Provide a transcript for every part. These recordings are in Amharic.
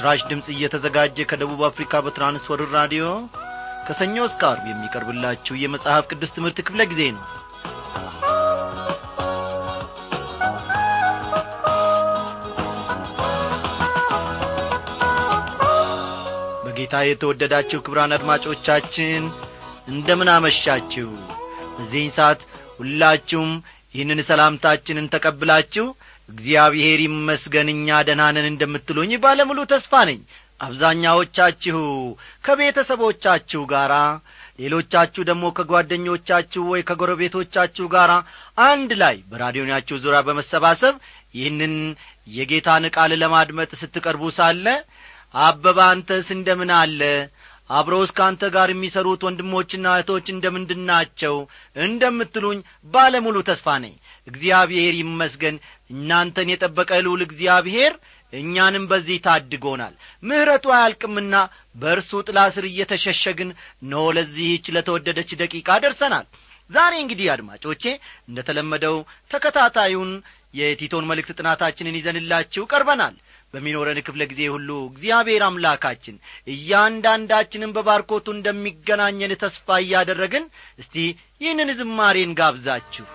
ይህ በምስራች ድምፅ እየተዘጋጀ ከደቡብ አፍሪካ በትራንስወርር ራዲዮ ከሰኞ እስከ አርብ የሚቀርብላችሁ የመጽሐፍ ቅዱስ ትምህርት ክፍለ ጊዜ ነው። በጌታ የተወደዳችሁ ክብራን አድማጮቻችን እንደምን አመሻችሁ? በዚህን ሰዓት ሁላችሁም ይህንን ሰላምታችንን ተቀብላችሁ እግዚአብሔር ይመስገን እኛ ደህናነን እንደምትሉኝ ባለሙሉ ተስፋ ነኝ። አብዛኛዎቻችሁ ከቤተሰቦቻችሁ ጋር ሌሎቻችሁ ደግሞ ከጓደኞቻችሁ ወይ ከጎረቤቶቻችሁ ጋር አንድ ላይ በራዲዮናችሁ ዙሪያ በመሰባሰብ ይህንን የጌታን ቃል ለማድመጥ ስትቀርቡ ሳለ አበባ አንተስ እንደምን አለ? አብረውስ ከአንተ ጋር የሚሠሩት ወንድሞችና እህቶች እንደምንድናቸው እንደምትሉኝ ባለሙሉ ተስፋ ነኝ እግዚአብሔር ይመስገን እናንተን የጠበቀ ልውል እግዚአብሔር እኛንም በዚህ ታድጎናል። ምሕረቱ አያልቅምና በእርሱ ጥላ ስር እየተሸሸግን ኖ ለዚህች ለተወደደች ደቂቃ ደርሰናል። ዛሬ እንግዲህ አድማጮቼ እንደ ተለመደው ተከታታዩን የቲቶን መልእክት ጥናታችንን ይዘንላችሁ ቀርበናል። በሚኖረን ክፍለ ጊዜ ሁሉ እግዚአብሔር አምላካችን እያንዳንዳችንን በባርኮቱ እንደሚገናኘን ተስፋ እያደረግን እስቲ ይህንን ዝማሬን ጋብዛችሁ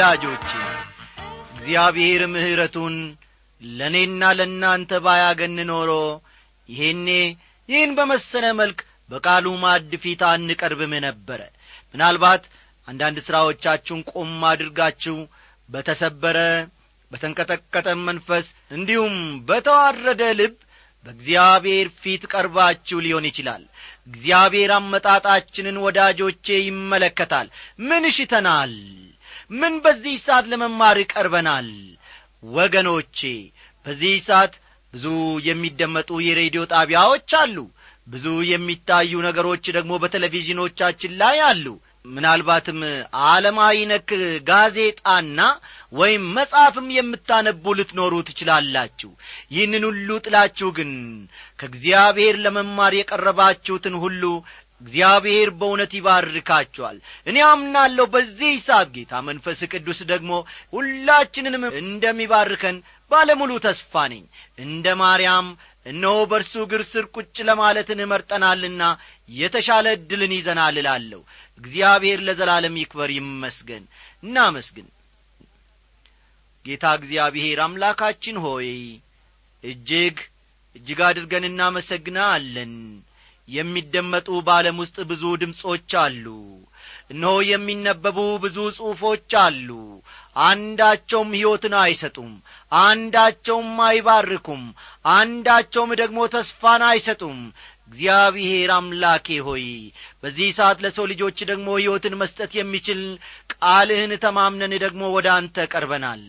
ወዳጆቼ እግዚአብሔር ምሕረቱን ለእኔና ለእናንተ ባያገን ኖሮ ይሄኔ ይህን በመሰለ መልክ በቃሉ ማዕድ ፊት አንቀርብም ነበረ። ምናልባት አንዳንድ ሥራዎቻችሁን ቆም አድርጋችሁ በተሰበረ በተንቀጠቀጠ መንፈስ እንዲሁም በተዋረደ ልብ በእግዚአብሔር ፊት ቀርባችሁ ሊሆን ይችላል። እግዚአብሔር አመጣጣችንን ወዳጆቼ ይመለከታል። ምን ሽተናል ምን በዚህ ሰዓት ለመማር ቀርበናል ወገኖቼ በዚህ ሰዓት ብዙ የሚደመጡ የሬዲዮ ጣቢያዎች አሉ። ብዙ የሚታዩ ነገሮች ደግሞ በቴሌቪዥኖቻችን ላይ አሉ። ምናልባትም ዓለማዊ ነክ ጋዜጣና ወይም መጽሐፍም የምታነቡ ልትኖሩ ትችላላችሁ። ይህንን ሁሉ ጥላችሁ ግን ከእግዚአብሔር ለመማር የቀረባችሁትን ሁሉ እግዚአብሔር በእውነት ይባርካችኋል። እኔ አምናለሁ በዚህ ሰዓት ጌታ መንፈስ ቅዱስ ደግሞ ሁላችንንም እንደሚባርከን ባለሙሉ ተስፋ ነኝ። እንደ ማርያም እነሆ በእርሱ እግር ስር ቁጭ ለማለትን እመርጠናልና የተሻለ ዕድልን ይዘናል እላለሁ። እግዚአብሔር ለዘላለም ይክበር ይመስገን። እናመስግን። ጌታ እግዚአብሔር አምላካችን ሆይ እጅግ እጅግ አድርገን እናመሰግናለን የሚደመጡ በዓለም ውስጥ ብዙ ድምፆች አሉ። እነሆ የሚነበቡ ብዙ ጽሑፎች አሉ። አንዳቸውም ሕይወትን አይሰጡም አንዳቸውም አይባርኩም አንዳቸውም ደግሞ ተስፋን አይሰጡም። እግዚአብሔር አምላኬ ሆይ በዚህ ሰዓት ለሰው ልጆች ደግሞ ሕይወትን መስጠት የሚችል ቃልህን ተማምነን ደግሞ ወደ አንተ ቀርበናል።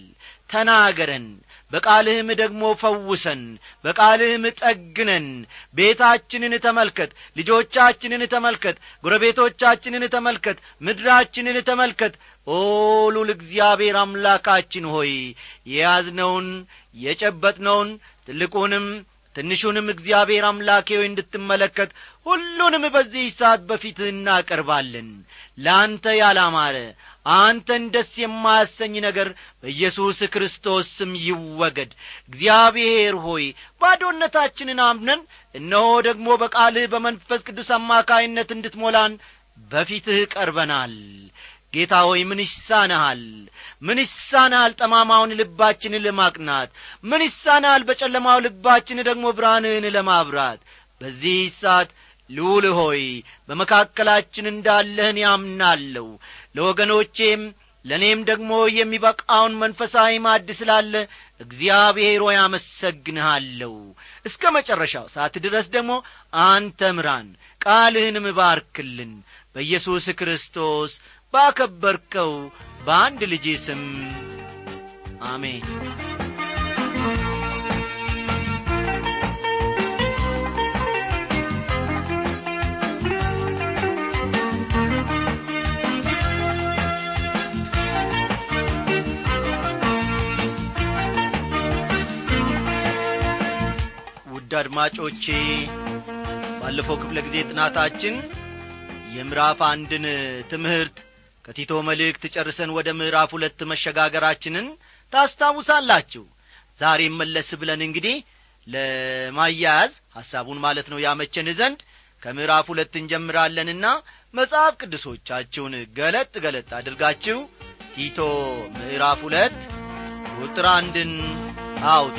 ተናገረን በቃልህም ደግሞ ፈውሰን በቃልህም ጠግነን። ቤታችንን ተመልከት ልጆቻችንን ተመልከት ጎረቤቶቻችንን ተመልከት ምድራችንን ተመልከት። ኦ ሉል እግዚአብሔር አምላካችን ሆይ የያዝነውን የጨበጥነውን ትልቁንም ትንሹንም እግዚአብሔር አምላኬ ሆይ እንድትመለከት ሁሉንም በዚህ ሰዓት በፊትህ እናቀርባለን። ለአንተ ያላማረ አንተን ደስ የማያሰኝ ነገር በኢየሱስ ክርስቶስ ስም ይወገድ። እግዚአብሔር ሆይ ባዶነታችንን አምነን እነሆ ደግሞ በቃልህ በመንፈስ ቅዱስ አማካይነት እንድትሞላን በፊትህ ቀርበናል። ጌታ ሆይ ምን ይሳንሃል? ምን ይሳንሃል ጠማማውን ልባችንን ለማቅናት? ምን ይሳንሃል በጨለማው ልባችን ደግሞ ብርሃንህን ለማብራት? በዚህ ሰዓት ልዑል ሆይ በመካከላችን እንዳለህን ያምናለሁ። ለወገኖቼም ለእኔም ደግሞ የሚበቃውን መንፈሳዊ ማድ ስላለ እግዚአብሔር ሆይ አመሰግንሃለሁ። እስከ መጨረሻው ሰዓት ድረስ ደግሞ አንተ ምራን ቃልህንም ባርክልን። በኢየሱስ ክርስቶስ ባከበርከው በአንድ ልጅ ስም አሜን ውድ አድማጮቼ ባለፈው ክፍለ ጊዜ ጥናታችን የምዕራፍ አንድን ትምህርት ከቲቶ መልእክት ጨርሰን ወደ ምዕራፍ ሁለት መሸጋገራችንን ታስታውሳላችሁ። ዛሬም መለስ ብለን እንግዲህ ለማያያዝ ሐሳቡን ማለት ነው ያመቸን ዘንድ ከምዕራፍ ሁለት እንጀምራለንና መጽሐፍ ቅዱሶቻችሁን ገለጥ ገለጥ አድርጋችሁ ቲቶ ምዕራፍ ሁለት ቁጥር አንድን አውጡ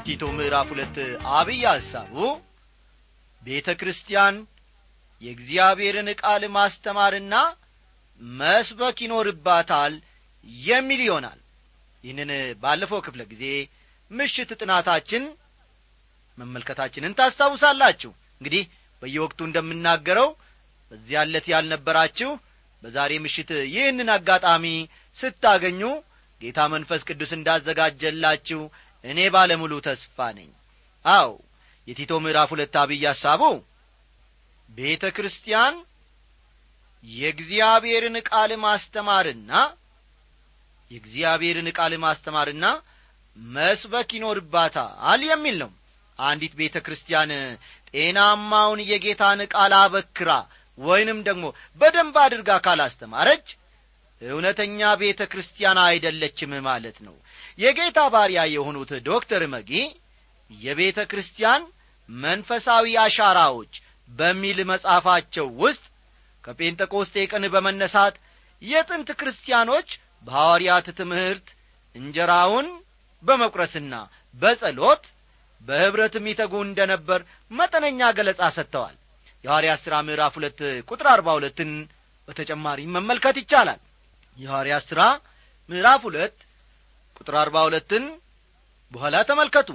የቲቶ ምዕራፍ ሁለት አብይ ሐሳቡ ቤተ ክርስቲያን የእግዚአብሔርን ቃል ማስተማርና መስበክ ይኖርባታል የሚል ይሆናል። ይህንን ባለፈው ክፍለ ጊዜ ምሽት ጥናታችን መመልከታችንን ታስታውሳላችሁ። እንግዲህ በየወቅቱ እንደምናገረው በዚያ ዕለት ያልነበራችሁ በዛሬ ምሽት ይህንን አጋጣሚ ስታገኙ ጌታ መንፈስ ቅዱስ እንዳዘጋጀላችሁ እኔ ባለሙሉ ተስፋ ነኝ። አው የቲቶ ምዕራፍ ሁለት አብይ ሐሳቡ ቤተ ክርስቲያን የእግዚአብሔርን ቃል ማስተማርና የእግዚአብሔርን ቃል ማስተማርና መስበክ ይኖርባታል የሚል ነው። አንዲት ቤተ ክርስቲያን ጤናማውን የጌታን ቃል አበክራ ወይንም ደግሞ በደንብ አድርጋ ካላስተማረች እውነተኛ ቤተ ክርስቲያን አይደለችም ማለት ነው የጌታ ባሪያ የሆኑት ዶክተር መጊ የቤተ ክርስቲያን መንፈሳዊ አሻራዎች በሚል መጽሐፋቸው ውስጥ ከጴንጠቆስጤ ቀን በመነሳት የጥንት ክርስቲያኖች በሐዋርያት ትምህርት እንጀራውን በመቁረስና በጸሎት በኅብረትም ይተጉ እንደ ነበር መጠነኛ ገለጻ ሰጥተዋል። የሐዋርያት ሥራ ምዕራፍ ሁለት ቁጥር አርባ ሁለትን በተጨማሪ መመልከት ይቻላል። የሐዋርያት ሥራ ምዕራፍ ሁለት ቁጥር አርባ ሁለትን በኋላ ተመልከቱ።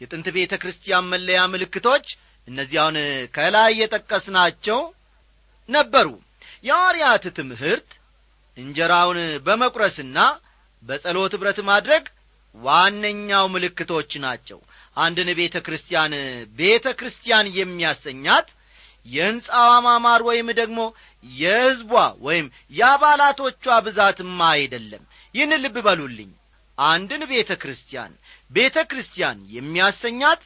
የጥንት ቤተ ክርስቲያን መለያ ምልክቶች እነዚያውን ከላይ የጠቀስናቸው ነበሩ። የሐዋርያት ትምህርት እንጀራውን በመቁረስና በጸሎት ኅብረት ማድረግ ዋነኛው ምልክቶች ናቸው። አንድን ቤተ ክርስቲያን ቤተ ክርስቲያን የሚያሰኛት የሕንፃዋ ማማር ወይም ደግሞ የሕዝቧ ወይም የአባላቶቿ ብዛትማ አይደለም። ይህን ልብ በሉልኝ አንድን ቤተ ክርስቲያን ቤተ ክርስቲያን የሚያሰኛት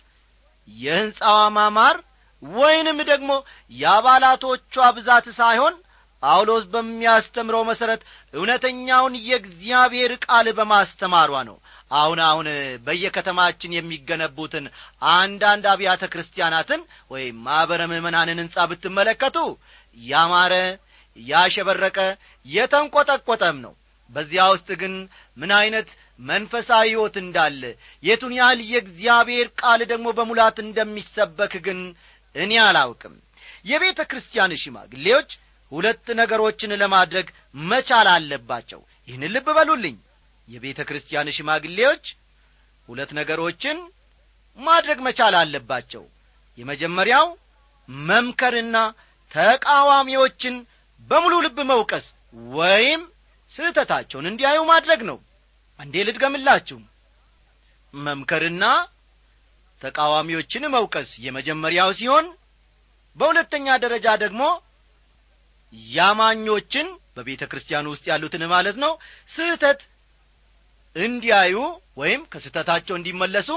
የሕንፃዋ ማማር ወይንም ደግሞ የአባላቶቿ ብዛት ሳይሆን ጳውሎስ በሚያስተምረው መሠረት እውነተኛውን የእግዚአብሔር ቃል በማስተማሯ ነው። አሁን አሁን በየከተማችን የሚገነቡትን አንዳንድ አብያተ ክርስቲያናትን ወይም ማኅበረ ምዕመናንን ሕንጻ ብትመለከቱ ያማረ ያሸበረቀ የተንቈጠቈጠም ነው በዚያ ውስጥ ግን ምን ዐይነት መንፈሳዊ ሕይወት እንዳለ የቱን ያህል የእግዚአብሔር ቃል ደግሞ በሙላት እንደሚሰበክ ግን እኔ አላውቅም። የቤተ ክርስቲያን ሽማግሌዎች ሁለት ነገሮችን ለማድረግ መቻል አለባቸው። ይህን ልብ በሉልኝ። የቤተ ክርስቲያን ሽማግሌዎች ሁለት ነገሮችን ማድረግ መቻል አለባቸው። የመጀመሪያው መምከርና ተቃዋሚዎችን በሙሉ ልብ መውቀስ ወይም ስህተታቸውን እንዲያዩ ማድረግ ነው። አንዴ ልድገምላችሁ። መምከርና ተቃዋሚዎችን መውቀስ የመጀመሪያው ሲሆን በሁለተኛ ደረጃ ደግሞ ያማኞችን በቤተ ክርስቲያን ውስጥ ያሉትን ማለት ነው ስህተት እንዲያዩ ወይም ከስህተታቸው እንዲመለሱ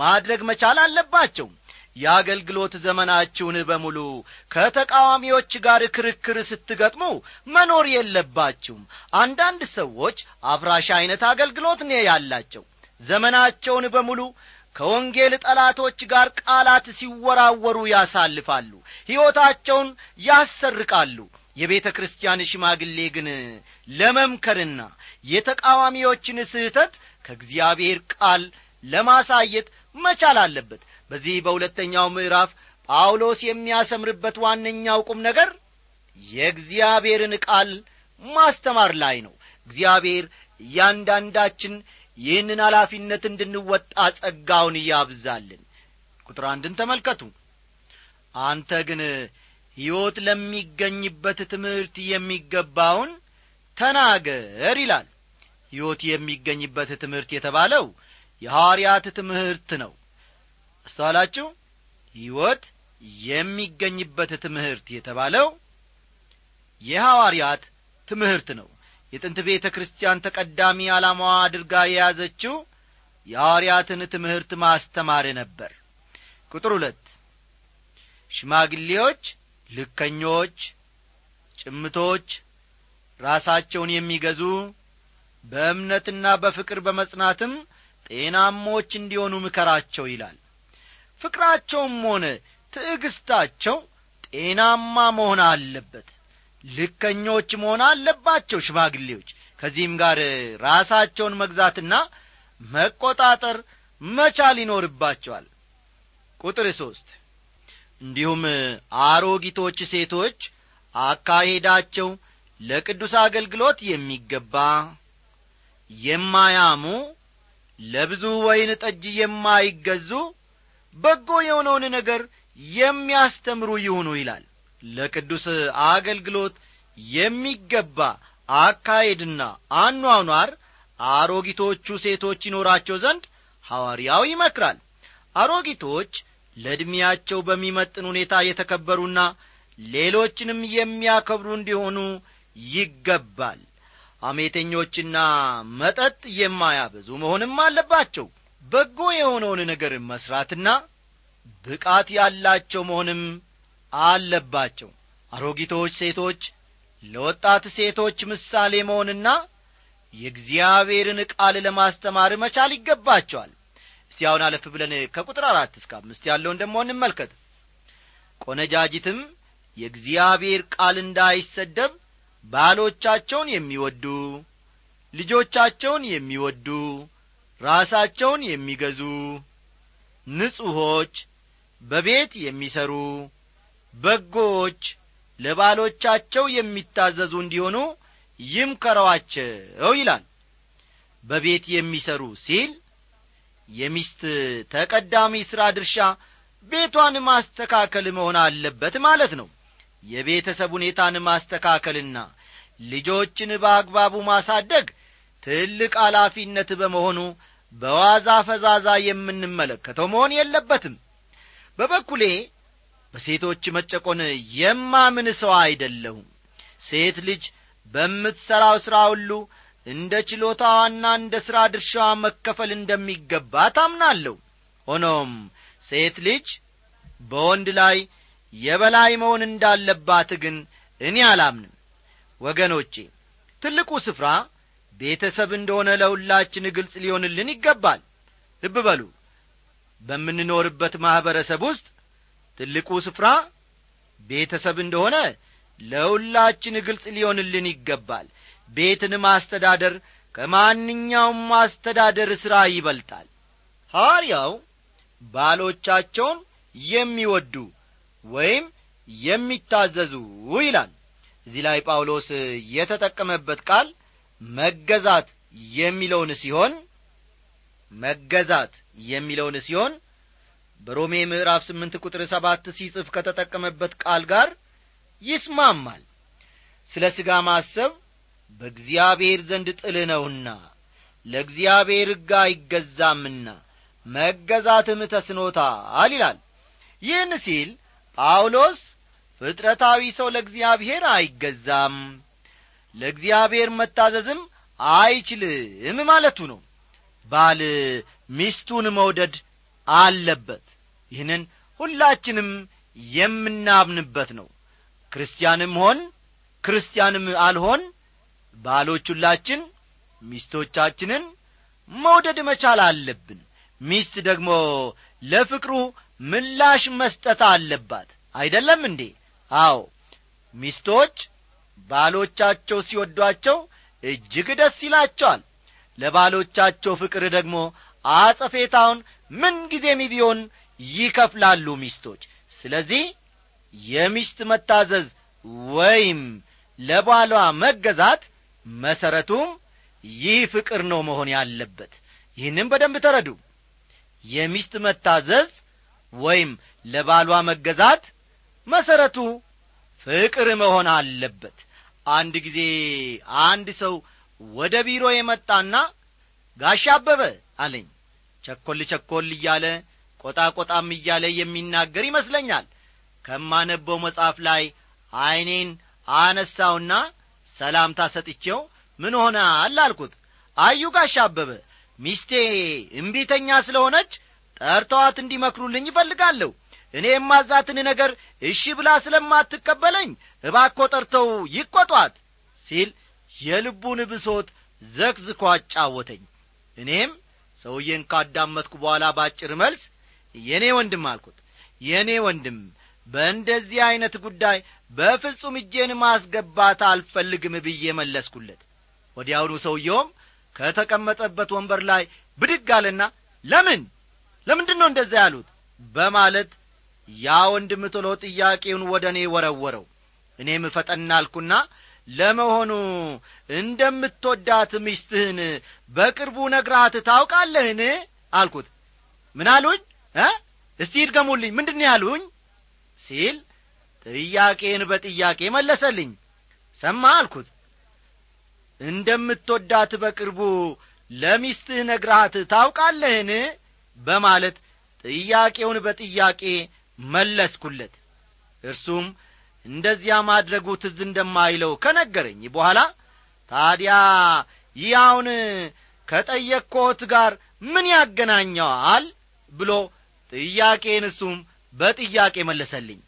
ማድረግ መቻል አለባቸው የአገልግሎት ዘመናችሁን በሙሉ ከተቃዋሚዎች ጋር ክርክር ስትገጥሙ መኖር የለባችሁም። አንዳንድ ሰዎች አፍራሽ ዐይነት አገልግሎት ነው ያላቸው። ዘመናቸውን በሙሉ ከወንጌል ጠላቶች ጋር ቃላት ሲወራወሩ ያሳልፋሉ ሕይወታቸውን ያሰርቃሉ። የቤተ ክርስቲያን ሽማግሌ ግን ለመምከርና የተቃዋሚዎችን ስህተት ከእግዚአብሔር ቃል ለማሳየት መቻል አለበት በዚህ በሁለተኛው ምዕራፍ ጳውሎስ የሚያሰምርበት ዋነኛው ቁም ነገር የእግዚአብሔርን ቃል ማስተማር ላይ ነው። እግዚአብሔር እያንዳንዳችን ይህንን ኃላፊነት እንድንወጣ ጸጋውን እያብዛልን። ቁጥር አንድን ተመልከቱ። አንተ ግን ሕይወት ለሚገኝበት ትምህርት የሚገባውን ተናገር ይላል። ሕይወት የሚገኝበት ትምህርት የተባለው የሐዋርያት ትምህርት ነው አስተዋላችሁ? ሕይወት የሚገኝበት ትምህርት የተባለው የሐዋርያት ትምህርት ነው። የጥንት ቤተ ክርስቲያን ተቀዳሚ ዓላማዋ አድርጋ የያዘችው የሐዋርያትን ትምህርት ማስተማር ነበር። ቁጥር ሁለት ሽማግሌዎች ልከኞች ጭምቶች ራሳቸውን የሚገዙ በእምነትና በፍቅር በመጽናትም ጤናሞች እንዲሆኑ ምከራቸው ይላል ፍቅራቸውም ሆነ ትዕግስታቸው ጤናማ መሆን አለበት። ልከኞች መሆን አለባቸው ሽማግሌዎች። ከዚህም ጋር ራሳቸውን መግዛትና መቆጣጠር መቻል ይኖርባቸዋል። ቁጥር ሶስት እንዲሁም አሮጊቶች ሴቶች አካሄዳቸው ለቅዱስ አገልግሎት የሚገባ የማያሙ ለብዙ ወይን ጠጅ የማይገዙ በጎ የሆነውን ነገር የሚያስተምሩ ይሁኑ ይላል። ለቅዱስ አገልግሎት የሚገባ አካሄድና አኗኗር አሮጊቶቹ ሴቶች ይኖራቸው ዘንድ ሐዋርያው ይመክራል። አሮጊቶች ለዕድሜያቸው በሚመጥን ሁኔታ የተከበሩና ሌሎችንም የሚያከብሩ እንዲሆኑ ይገባል። አሜተኞችና መጠጥ የማያበዙ መሆንም አለባቸው በጎ የሆነውን ነገር መሥራትና ብቃት ያላቸው መሆንም አለባቸው። አሮጊቶች ሴቶች ለወጣት ሴቶች ምሳሌ መሆንና የእግዚአብሔርን ቃል ለማስተማር መቻል ይገባቸዋል። እስቲ አሁን አለፍ ብለን ከቁጥር አራት እስከ አምስት ያለውን ደሞ እንመልከት። ቆነጃጅትም የእግዚአብሔር ቃል እንዳይሰደብ ባሎቻቸውን የሚወዱ ልጆቻቸውን የሚወዱ ራሳቸውን የሚገዙ ንጹሖች በቤት የሚሰሩ በጎች ለባሎቻቸው የሚታዘዙ እንዲሆኑ ይምከረዋቸው ይላል። በቤት የሚሰሩ ሲል የሚስት ተቀዳሚ ሥራ ድርሻ ቤቷን ማስተካከል መሆን አለበት ማለት ነው። የቤተሰብ ሁኔታን ማስተካከልና ልጆችን በአግባቡ ማሳደግ ትልቅ ኃላፊነት በመሆኑ በዋዛ ፈዛዛ የምንመለከተው መሆን የለበትም። በበኩሌ በሴቶች መጨቆን የማምን ሰው አይደለሁም። ሴት ልጅ በምትሠራው ሥራ ሁሉ እንደ ችሎታዋና እንደ ሥራ ድርሻዋ መከፈል እንደሚገባ ታምናለሁ። ሆኖም ሴት ልጅ በወንድ ላይ የበላይ መሆን እንዳለባት ግን እኔ አላምንም። ወገኖቼ ትልቁ ስፍራ ቤተሰብ እንደሆነ ለሁላችን ግልጽ ሊሆንልን ይገባል። ልብ በሉ። በምንኖርበት ማኅበረሰብ ውስጥ ትልቁ ስፍራ ቤተሰብ እንደሆነ ለሁላችን ግልጽ ሊሆንልን ይገባል። ቤትን ማስተዳደር ከማንኛውም ማስተዳደር ሥራ ይበልጣል። ሐዋርያው ባሎቻቸውን የሚወዱ ወይም የሚታዘዙ ይላል። እዚህ ላይ ጳውሎስ የተጠቀመበት ቃል መገዛት የሚለውን ሲሆን መገዛት የሚለውን ሲሆን በሮሜ ምዕራፍ ስምንት ቁጥር ሰባት ሲጽፍ ከተጠቀመበት ቃል ጋር ይስማማል። ስለ ሥጋ ማሰብ በእግዚአብሔር ዘንድ ጥል ነውና ለእግዚአብሔር ሕግ አይገዛምና መገዛትም ተስኖታል ይላል። ይህን ሲል ጳውሎስ ፍጥረታዊ ሰው ለእግዚአብሔር አይገዛም ለእግዚአብሔር መታዘዝም አይችልም ማለቱ ነው። ባል ሚስቱን መውደድ አለበት። ይህንን ሁላችንም የምናምንበት ነው። ክርስቲያንም ሆን ክርስቲያንም አልሆን ባሎች ሁላችን ሚስቶቻችንን መውደድ መቻል አለብን። ሚስት ደግሞ ለፍቅሩ ምላሽ መስጠት አለባት። አይደለም እንዴ? አዎ። ሚስቶች ባሎቻቸው ሲወዷቸው እጅግ ደስ ይላቸዋል። ለባሎቻቸው ፍቅር ደግሞ አጸፌታውን ምንጊዜም ቢሆን ይከፍላሉ ሚስቶች። ስለዚህ የሚስት መታዘዝ ወይም ለባሏ መገዛት መሠረቱም ይህ ፍቅር ነው መሆን ያለበት። ይህንም በደንብ ተረዱ። የሚስት መታዘዝ ወይም ለባሏ መገዛት መሠረቱ ፍቅር መሆን አለበት አንድ ጊዜ አንድ ሰው ወደ ቢሮ የመጣና ጋሻ አበበ አለኝ። ቸኰል ቸኰል እያለ ቆጣ ቆጣም እያለ የሚናገር ይመስለኛል። ከማነበው መጽሐፍ ላይ ዐይኔን አነሳውና ሰላምታ ሰጥቼው ምን ሆነ አላልኩት አዩ ጋሻ አበበ ሚስቴ እምቢተኛ ስለሆነች ጠርተዋት እንዲመክሩልኝ ይፈልጋለሁ እኔ የማዛትን ነገር እሺ ብላ ስለማትቀበለኝ እባኮ ጠርተው ይቈጧት ሲል የልቡን ብሶት ዘክዝኮ አጫወተኝ። እኔም ሰውዬን ካዳመጥኩ በኋላ ባጭር መልስ የእኔ ወንድም አልኩት። የእኔ ወንድም በእንደዚህ ዐይነት ጉዳይ በፍጹም እጄን ማስገባት አልፈልግም ብዬ መለስኩለት። ወዲያውኑ ሰውየውም ከተቀመጠበት ወንበር ላይ ብድግ አለና ለምን ለምንድን ነው እንደዛ ያሉት በማለት ያ ወንድም ቶሎ ጥያቄውን ወደ እኔ ወረወረው እኔም ፈጠን ለመሆኑ እንደምትወዳት ሚስትህን በቅርቡ ነግራት ታውቃለህን? አልኩት። ምን አሉኝ? እስቲ ይድገሙልኝ። ምንድን ያሉኝ? ሲል ጥያቄን በጥያቄ መለሰልኝ። ሰማ አልኩት። እንደምትወዳት በቅርቡ ለሚስትህ ነግራት ታውቃለህን? በማለት ጥያቄውን በጥያቄ መለስኩለት። እርሱም እንደዚያ ማድረጉ ትዝ እንደማይለው ከነገረኝ በኋላ ታዲያ ይህ አሁን ከጠየቅኮት ጋር ምን ያገናኘዋል ብሎ ጥያቄን እሱም በጥያቄ መለሰልኝ።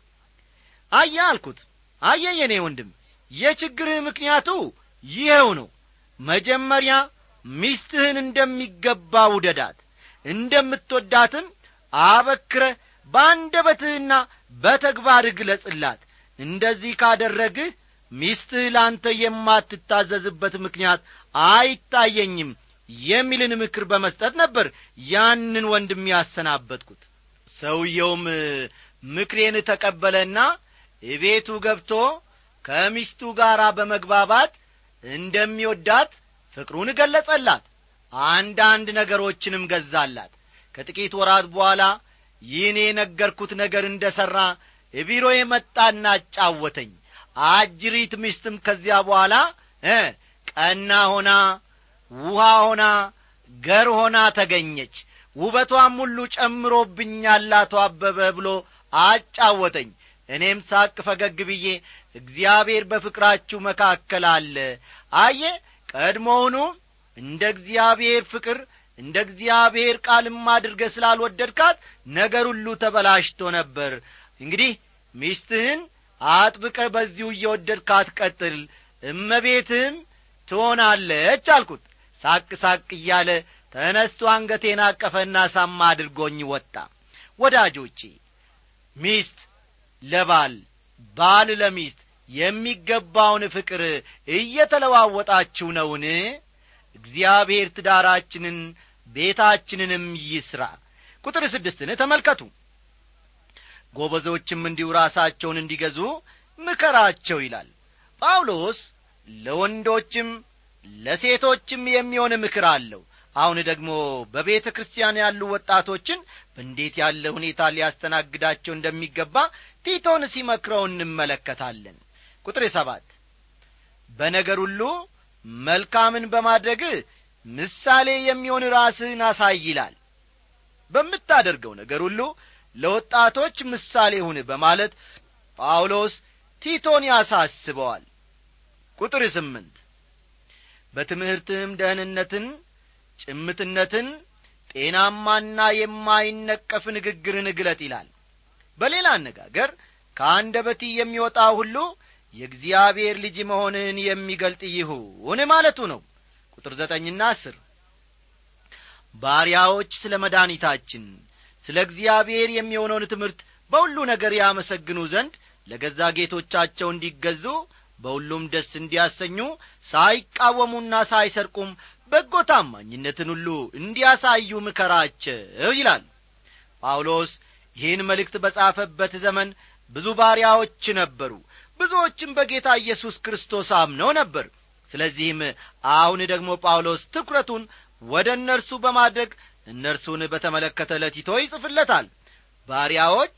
አየ አልኩት። አየ የኔ ወንድም የችግርህ ምክንያቱ ይኸው ነው። መጀመሪያ ሚስትህን እንደሚገባ ውደዳት እንደምትወዳትም አበክረ በአንደበትህና በተግባር ግለጽላት እንደዚህ ካደረግህ ሚስትህ ላንተ የማትታዘዝበት ምክንያት አይታየኝም የሚልን ምክር በመስጠት ነበር ያንን ወንድም ያሰናበትኩት። ሰውየውም ምክሬን ተቀበለና እቤቱ ገብቶ ከሚስቱ ጋር በመግባባት እንደሚወዳት ፍቅሩን ገለጸላት አንዳንድ ነገሮችንም ገዛላት። ከጥቂት ወራት በኋላ ይህን የነገርኩት ነገር እንደ ሠራ ቢሮዬ መጣና አጫወተኝ። አጅሪት ሚስትም ከዚያ በኋላ ቀና ሆና ውሃ ሆና ገር ሆና ተገኘች። ውበቷም ሁሉ ጨምሮብኛል አቶ አበበ ብሎ አጫወተኝ። እኔም ሳቅ ፈገግ ብዬ እግዚአብሔር በፍቅራችሁ መካከል አለ። አየ ቀድሞውኑ እንደ እግዚአብሔር ፍቅር እንደ እግዚአብሔር ቃልም አድርገ ስላልወደድካት ነገር ሁሉ ተበላሽቶ ነበር እንግዲህ ሚስትህን አጥብቀ በዚሁ እየወደድካት ቀጥል እመቤትህም ትሆናለች አልኩት። ሳቅ ሳቅ እያለ ተነስቶ አንገቴን አቀፈና ሳማ አድርጎኝ ወጣ። ወዳጆቼ ሚስት ለባል ባል ለሚስት የሚገባውን ፍቅር እየተለዋወጣችሁ ነውን? እግዚአብሔር ትዳራችንን ቤታችንንም ይስራ። ቁጥር ስድስትን ተመልከቱ ጎበዞችም እንዲሁ ራሳቸውን እንዲገዙ ምከራቸው ይላል። ጳውሎስ ለወንዶችም ለሴቶችም የሚሆን ምክር አለው። አሁን ደግሞ በቤተ ክርስቲያን ያሉ ወጣቶችን በእንዴት ያለ ሁኔታ ሊያስተናግዳቸው እንደሚገባ ቲቶን ሲመክረው እንመለከታለን። ቁጥር ሰባት በነገር ሁሉ መልካምን በማድረግ ምሳሌ የሚሆን ራስህን አሳይ ይላል። በምታደርገው ነገር ሁሉ ለወጣቶች ምሳሌ ሁን በማለት ጳውሎስ ቲቶን ያሳስበዋል። ቁጥር ስምንት በትምህርትህም ደህንነትን ጭምትነትን ጤናማና የማይነቀፍ ንግግርን ግለጥ ይላል። በሌላ አነጋገር ከአንደበት የሚወጣ ሁሉ የእግዚአብሔር ልጅ መሆንህን የሚገልጥ ይሁን ማለቱ ነው። ቁጥር ዘጠኝና አስር ባሪያዎች ስለ መድኃኒታችን ስለ እግዚአብሔር የሚሆነውን ትምህርት በሁሉ ነገር ያመሰግኑ ዘንድ ለገዛ ጌቶቻቸው እንዲገዙ በሁሉም ደስ እንዲያሰኙ ሳይቃወሙና ሳይሰርቁም በጎ ታማኝነትን ሁሉ እንዲያሳዩ ምከራቸው ይላል። ጳውሎስ ይህን መልእክት በጻፈበት ዘመን ብዙ ባሪያዎች ነበሩ። ብዙዎችም በጌታ ኢየሱስ ክርስቶስ አምነው ነበር። ስለዚህም አሁን ደግሞ ጳውሎስ ትኩረቱን ወደ እነርሱ በማድረግ እነርሱን በተመለከተ ለቲቶ ይጽፍለታል። ባሪያዎች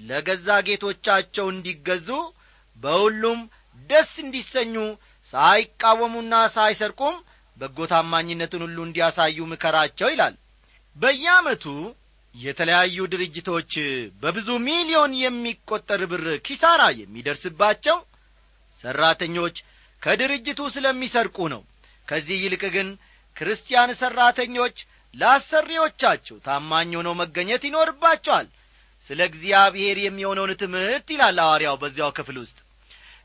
ለገዛ ጌቶቻቸው እንዲገዙ በሁሉም ደስ እንዲሰኙ ሳይቃወሙና ሳይሰርቁም በጎ ታማኝነትን ሁሉ እንዲያሳዩ ምከራቸው ይላል። በየአመቱ የተለያዩ ድርጅቶች በብዙ ሚሊዮን የሚቈጠር ብር ኪሳራ የሚደርስባቸው ሠራተኞች ከድርጅቱ ስለሚሰርቁ ነው። ከዚህ ይልቅ ግን ክርስቲያን ሠራተኞች ለአሰሪዎቻቸው ታማኝ ሆነው መገኘት ይኖርባቸዋል። ስለ እግዚአብሔር የሚሆነውን ትምህርት ይላል ሐዋርያው በዚያው ክፍል ውስጥ።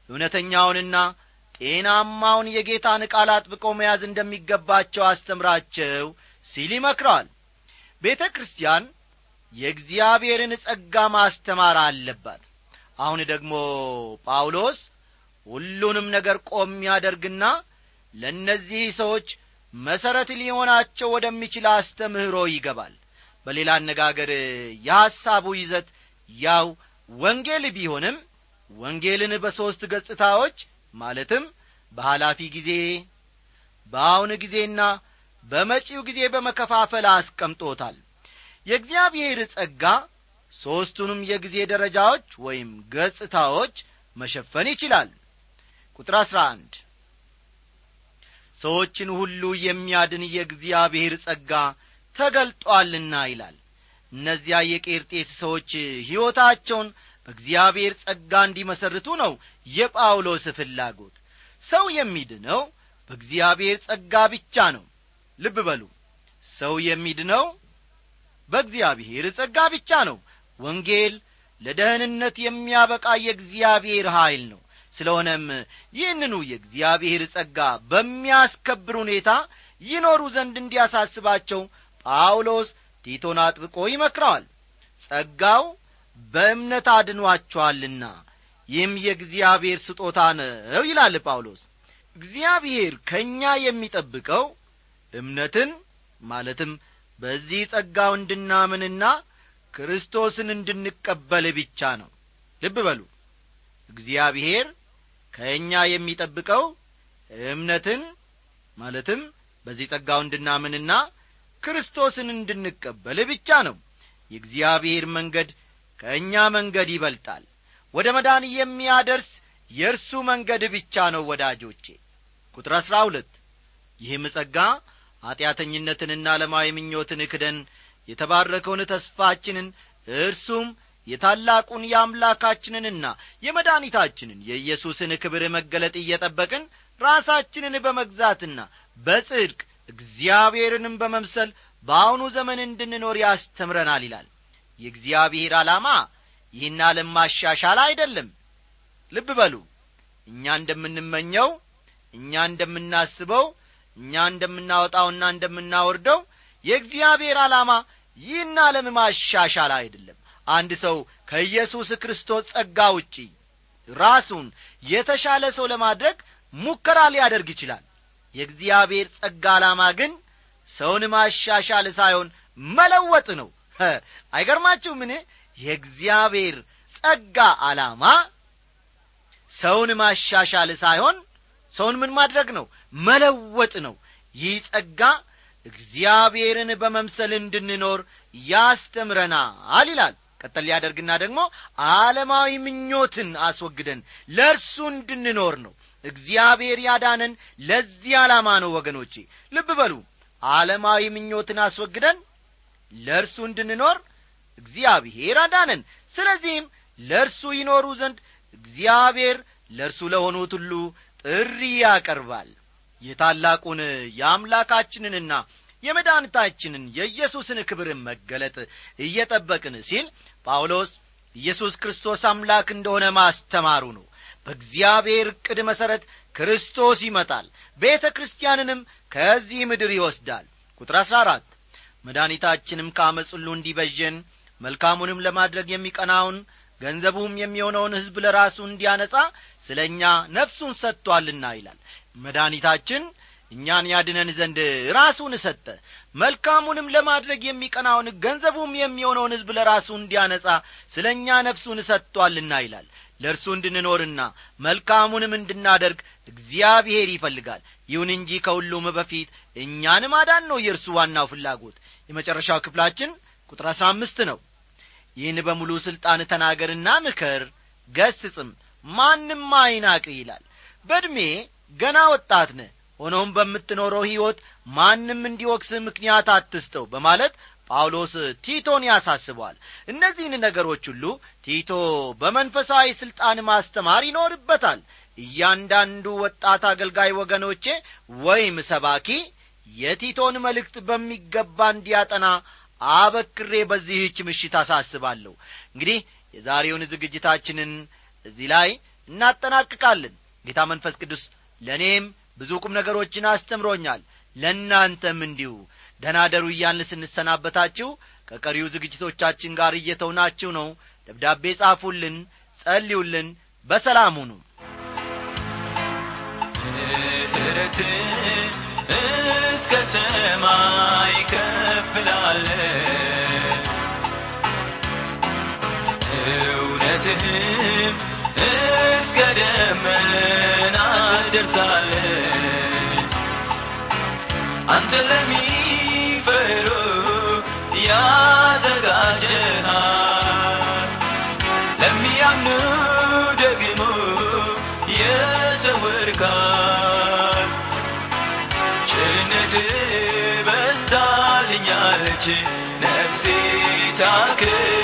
እውነተኛውንና ጤናማውን የጌታን ቃል አጥብቀው መያዝ እንደሚገባቸው አስተምራቸው ሲል ይመክረዋል። ቤተ ክርስቲያን የእግዚአብሔርን ጸጋ ማስተማር አለባት። አሁን ደግሞ ጳውሎስ ሁሉንም ነገር ቆም ያደርግና ለእነዚህ ሰዎች መሠረት ሊሆናቸው ወደሚችል አስተምህሮ ይገባል። በሌላ አነጋገር የሐሳቡ ይዘት ያው ወንጌል ቢሆንም ወንጌልን በሦስት ገጽታዎች ማለትም በኃላፊ ጊዜ በአሁን ጊዜና በመጪው ጊዜ በመከፋፈል አስቀምጦታል። የእግዚአብሔር ጸጋ ሦስቱንም የጊዜ ደረጃዎች ወይም ገጽታዎች መሸፈን ይችላል። ቁጥር አሥራ አንድ ሰዎችን ሁሉ የሚያድን የእግዚአብሔር ጸጋ ተገልጧልና ይላል። እነዚያ የቄርጤስ ሰዎች ሕይወታቸውን በእግዚአብሔር ጸጋ እንዲመሰርቱ ነው የጳውሎስ ፍላጎት። ሰው የሚድነው በእግዚአብሔር ጸጋ ብቻ ነው። ልብ በሉ። ሰው የሚድነው በእግዚአብሔር ጸጋ ብቻ ነው። ወንጌል ለደህንነት የሚያበቃ የእግዚአብሔር ኀይል ነው ስለሆነም ይህንኑ የእግዚአብሔር ጸጋ በሚያስከብር ሁኔታ ይኖሩ ዘንድ እንዲያሳስባቸው ጳውሎስ ቲቶን አጥብቆ ይመክረዋል። ጸጋው በእምነት አድኗችኋልና ይህም የእግዚአብሔር ስጦታ ነው ይላል ጳውሎስ። እግዚአብሔር ከእኛ የሚጠብቀው እምነትን ማለትም በዚህ ጸጋው እንድናምንና ክርስቶስን እንድንቀበል ብቻ ነው። ልብ በሉ። እግዚአብሔር ከእኛ የሚጠብቀው እምነትን ማለትም በዚህ ጸጋው እንድናምንና ክርስቶስን እንድንቀበል ብቻ ነው። የእግዚአብሔር መንገድ ከእኛ መንገድ ይበልጣል። ወደ መዳን የሚያደርስ የእርሱ መንገድ ብቻ ነው ወዳጆቼ። ቁጥር አሥራ ሁለት ይህም ጸጋ ኀጢአተኝነትንና ዓለማዊ ምኞትን ክደን የተባረከውን ተስፋችንን እርሱም የታላቁን የአምላካችንንና የመድኃኒታችንን የኢየሱስን ክብር መገለጥ እየጠበቅን ራሳችንን በመግዛትና በጽድቅ እግዚአብሔርንም በመምሰል በአሁኑ ዘመን እንድንኖር ያስተምረናል ይላል። የእግዚአብሔር ዓላማ ይህን ዓለም ማሻሻል አይደለም። ልብ በሉ። እኛ እንደምንመኘው እኛ እንደምናስበው እኛ እንደምናወጣውና እንደምናወርደው የእግዚአብሔር ዓላማ ይህን ዓለም ማሻሻል አይደለም አንድ ሰው ከኢየሱስ ክርስቶስ ጸጋ ውጪ ራሱን የተሻለ ሰው ለማድረግ ሙከራ ሊያደርግ ይችላል። የእግዚአብሔር ጸጋ ዓላማ ግን ሰውን ማሻሻል ሳይሆን መለወጥ ነው። አይገርማችሁምን? የእግዚአብሔር ጸጋ ዓላማ ሰውን ማሻሻል ሳይሆን ሰውን ምን ማድረግ ነው? መለወጥ ነው። ይህ ጸጋ እግዚአብሔርን በመምሰል እንድንኖር ያስተምረናል ይላል ቀጠል ሊያደርግና ደግሞ ዓለማዊ ምኞትን አስወግደን ለእርሱ እንድንኖር ነው። እግዚአብሔር ያዳነን ለዚህ ዓላማ ነው ወገኖቼ። ልብ በሉ ዓለማዊ ምኞትን አስወግደን ለእርሱ እንድንኖር እግዚአብሔር አዳነን። ስለዚህም ለእርሱ ይኖሩ ዘንድ እግዚአብሔር ለእርሱ ለሆኑት ሁሉ ጥሪ ያቀርባል። የታላቁን የአምላካችንንና የመድኃኒታችንን የኢየሱስን ክብር መገለጥ እየጠበቅን ሲል ጳውሎስ ኢየሱስ ክርስቶስ አምላክ እንደሆነ ማስተማሩ ነው በእግዚአብሔር ዕቅድ መሠረት ክርስቶስ ይመጣል ቤተ ክርስቲያንንም ከዚህ ምድር ይወስዳል። ቁጥር አሥራ አራት መድኃኒታችንም እንዲበዥን መልካሙንም ለማድረግ የሚቀናውን ገንዘቡም የሚሆነውን ሕዝብ ለራሱ እንዲያነጻ ስለ እኛ ነፍሱን ሰጥቶአልና ይላል። መድኃኒታችን እኛን ያድነን ዘንድ ራሱን ሰጠ መልካሙንም ለማድረግ የሚቀናውን ገንዘቡም የሚሆነውን ሕዝብ ለራሱ እንዲያነጻ ስለ እኛ ነፍሱን ሰጥቶአልና ይላል። ለእርሱ እንድንኖርና መልካሙንም እንድናደርግ እግዚአብሔር ይፈልጋል። ይሁን እንጂ ከሁሉም በፊት እኛን ማዳን ነው የእርሱ ዋናው ፍላጎት። የመጨረሻው ክፍላችን ቁጥር አሥራ አምስት ነው። ይህን በሙሉ ሥልጣን ተናገርና ምከር ገስጽም ማንም አይናቅ ይላል። በዕድሜ ገና ወጣት ነህ ሆኖም በምትኖረው ሕይወት ማንም እንዲወቅስህ ምክንያት አትስተው በማለት ጳውሎስ ቲቶን ያሳስበዋል እነዚህን ነገሮች ሁሉ ቲቶ በመንፈሳዊ ሥልጣን ማስተማር ይኖርበታል። እያንዳንዱ ወጣት አገልጋይ ወገኖቼ ወይም ሰባኪ የቲቶን መልእክት በሚገባ እንዲያጠና አበክሬ በዚህች ምሽት አሳስባለሁ። እንግዲህ የዛሬውን ዝግጅታችንን እዚህ ላይ እናጠናቅቃለን። ጌታ መንፈስ ቅዱስ ለእኔም ብዙ ቁም ነገሮችን አስተምሮኛል። ለእናንተም እንዲሁ ደናደሩ እያልን ስንሰናበታችሁ ከቀሪው ዝግጅቶቻችን ጋር እየተውናችሁ ነው። ደብዳቤ ጻፉልን ጸልዩልን። በሰላም ሁኑ። እስከ ሰማይ ከፍላለ እውነትህም እስከ ደመና ደርሳለ አንተ ለሚፈሩ ያዘጋጀሃል ለሚያምኑ ደግሞ የሰወርካል ቸርነት በስታልኛለች ነፍሴ ታከብርሃለች